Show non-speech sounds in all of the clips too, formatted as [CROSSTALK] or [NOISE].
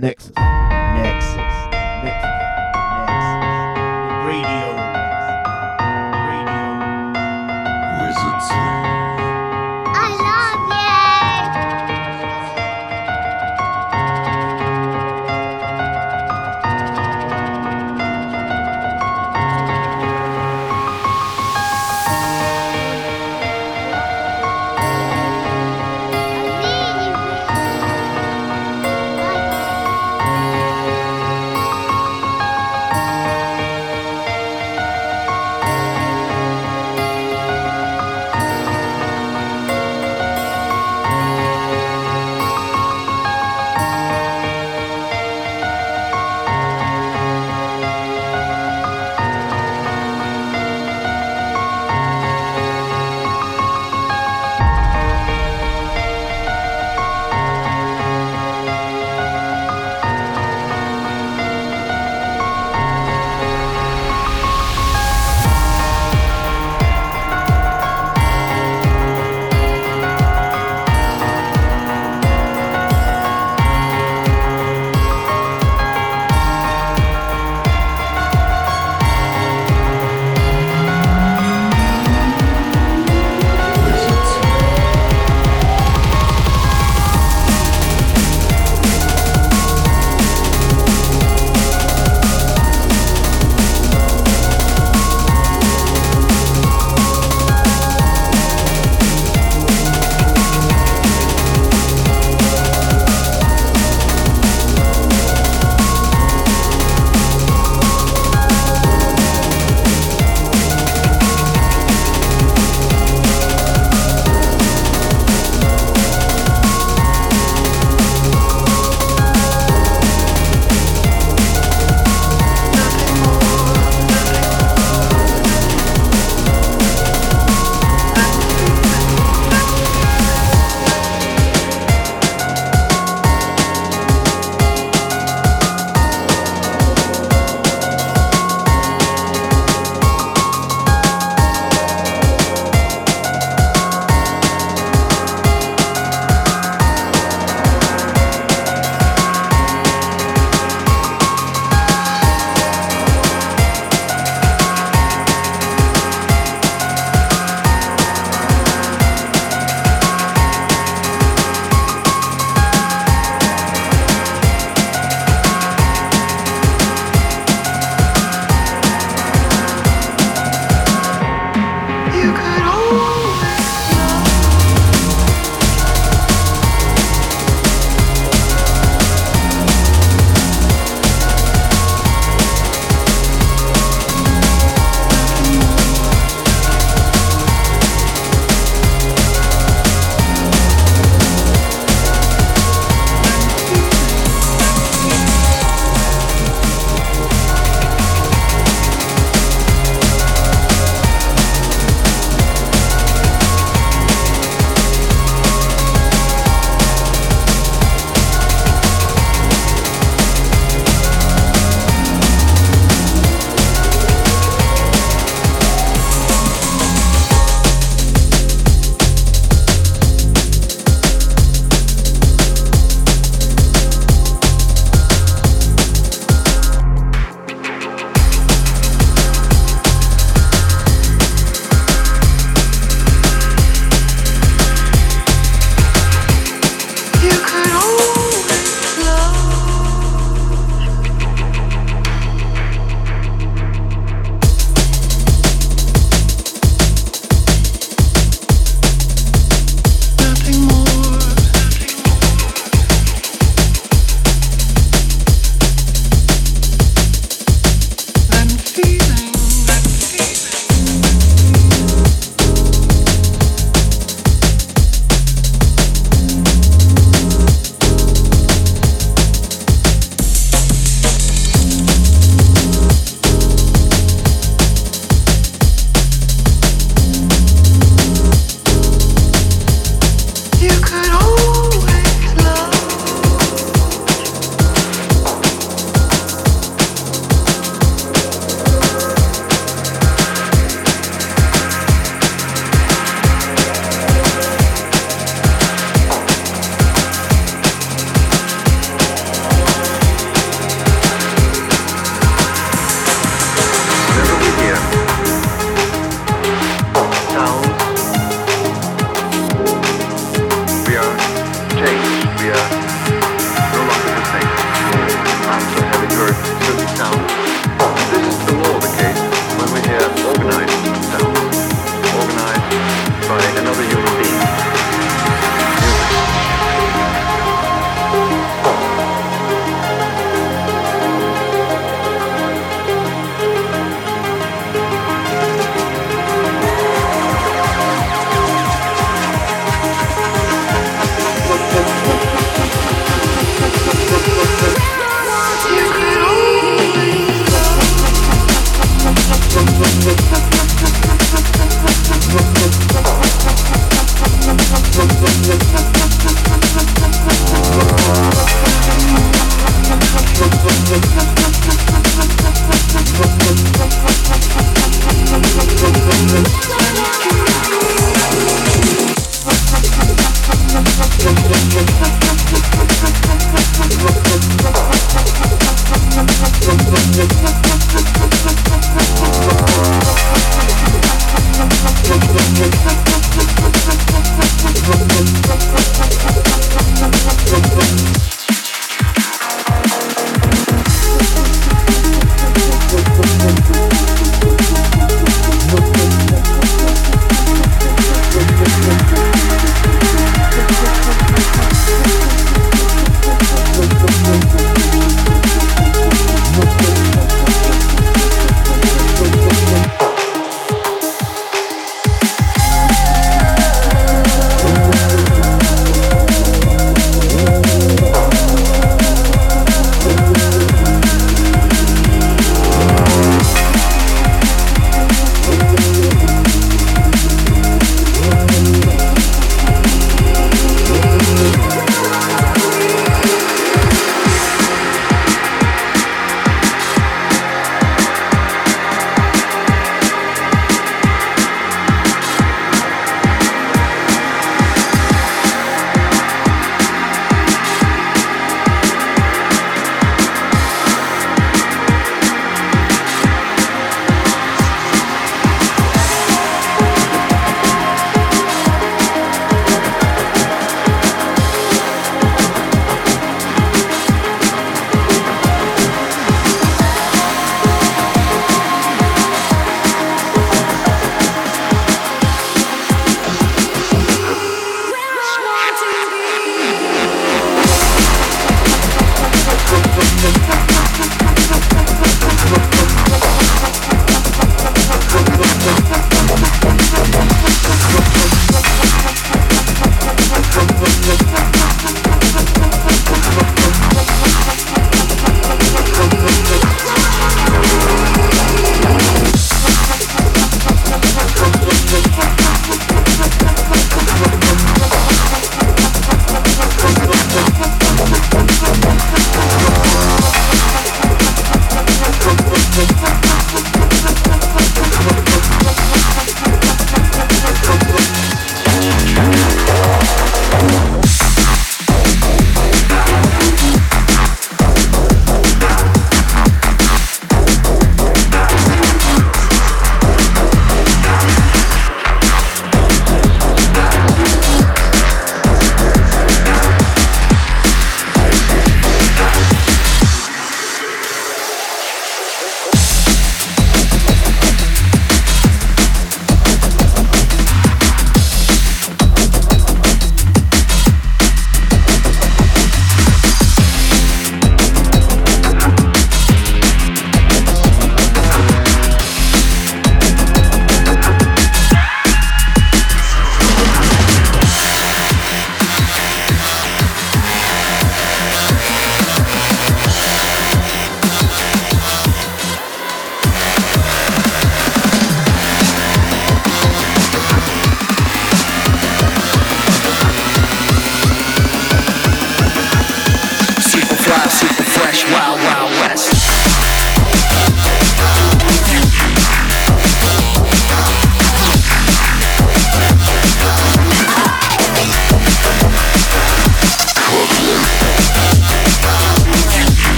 Nexus.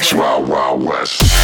Wild Wild West.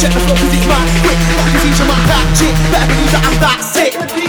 Check the floor, it's my quick. I can teach you my back chick. Better believe that I'm that sick.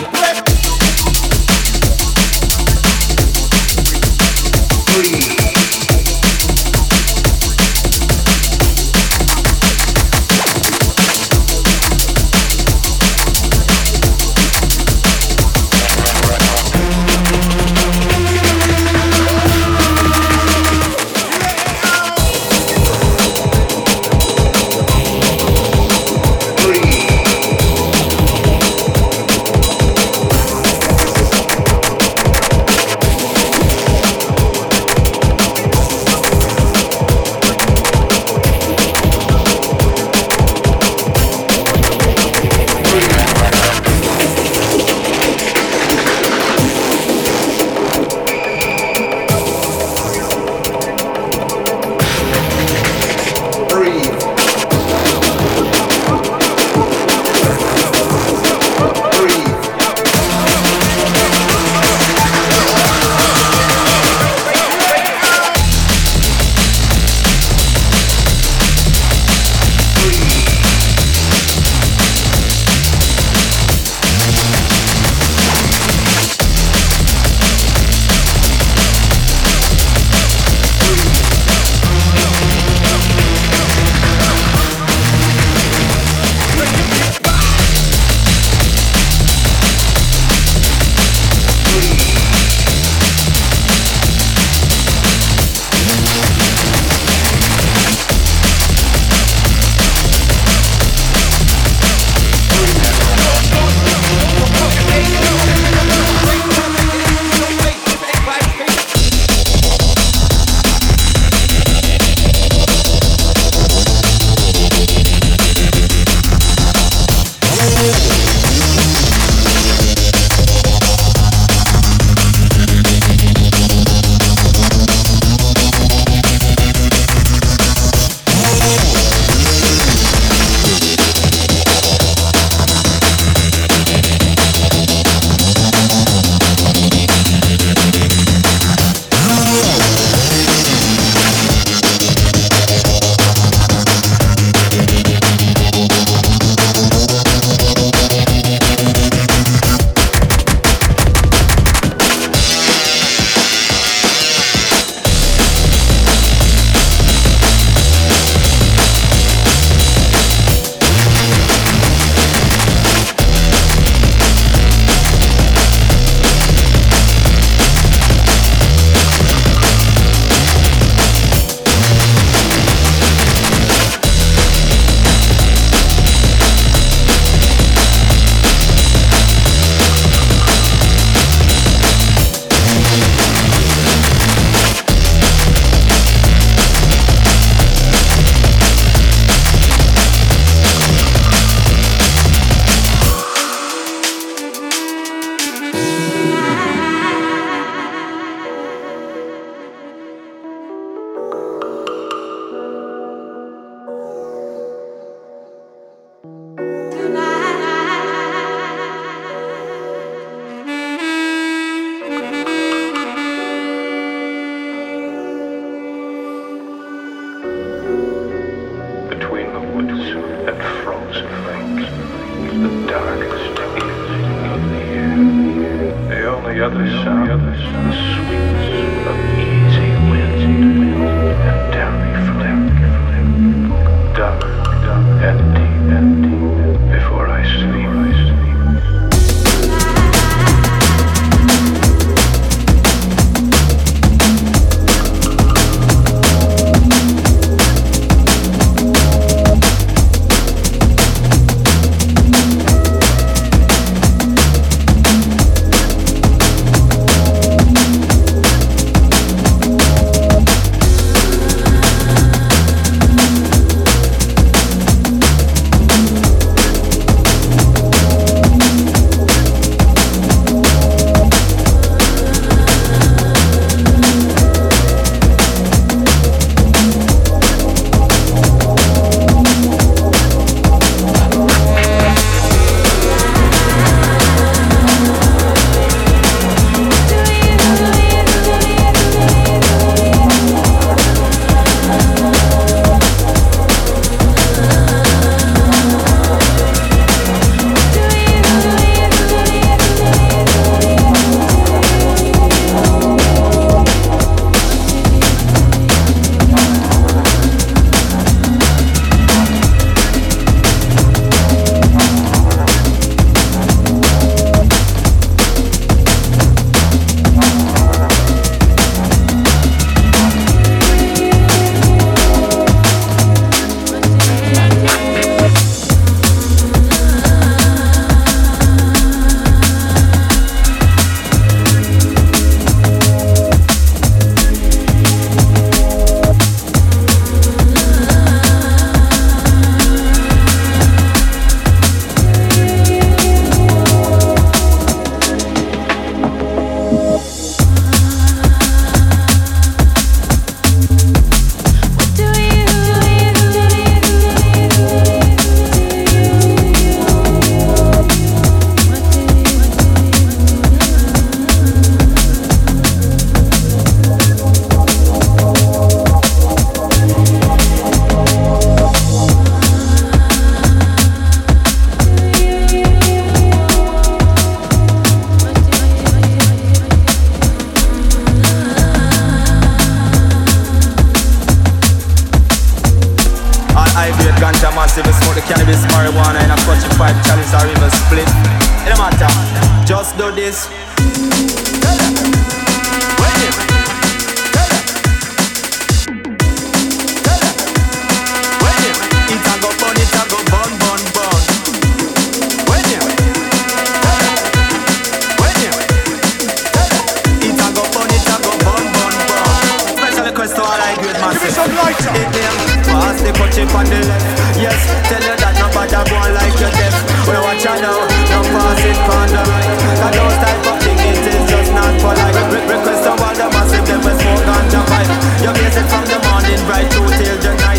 On the left. Yes, tell you that nobody go on like your deaf. We watch you now, no pass it on the right. That those type of thing, it is just not polite. Re- request to all the massive, them smoke ganja pipe. You blaze it from the morning right through till the night.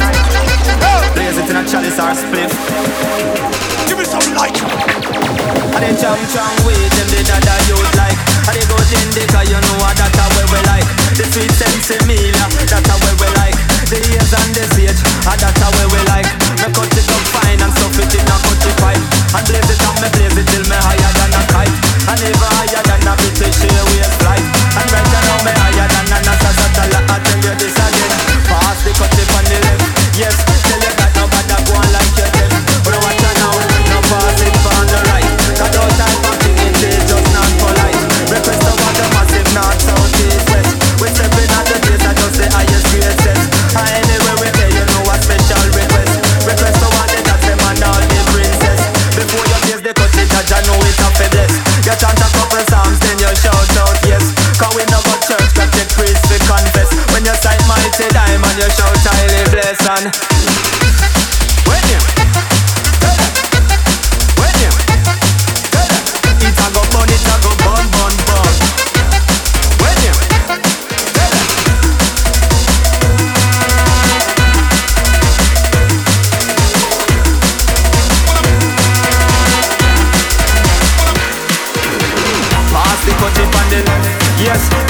A chalice or spliff. Give me some light. And they chum chum with them, they that I youth like. And they go indica, you know what that a way we like. The sweet sense meal, that a way we like. The years and the sage, and that a way we like. Me cut it up fine and stuff it in a cutty pipe. And blaze it and me blaze it till me higher than a kite. And even higher than a British Airways flight. And right now me higher than a NASA satellite. I tell you this again. Pass the cut left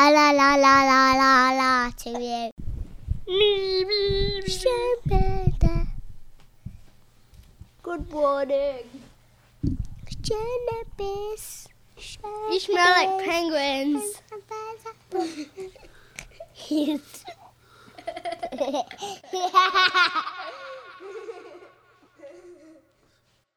hello. Hello, la, la, la, la, la, to you. Good morning. You smell like penguins. penguins. [LAUGHS] [LAUGHS]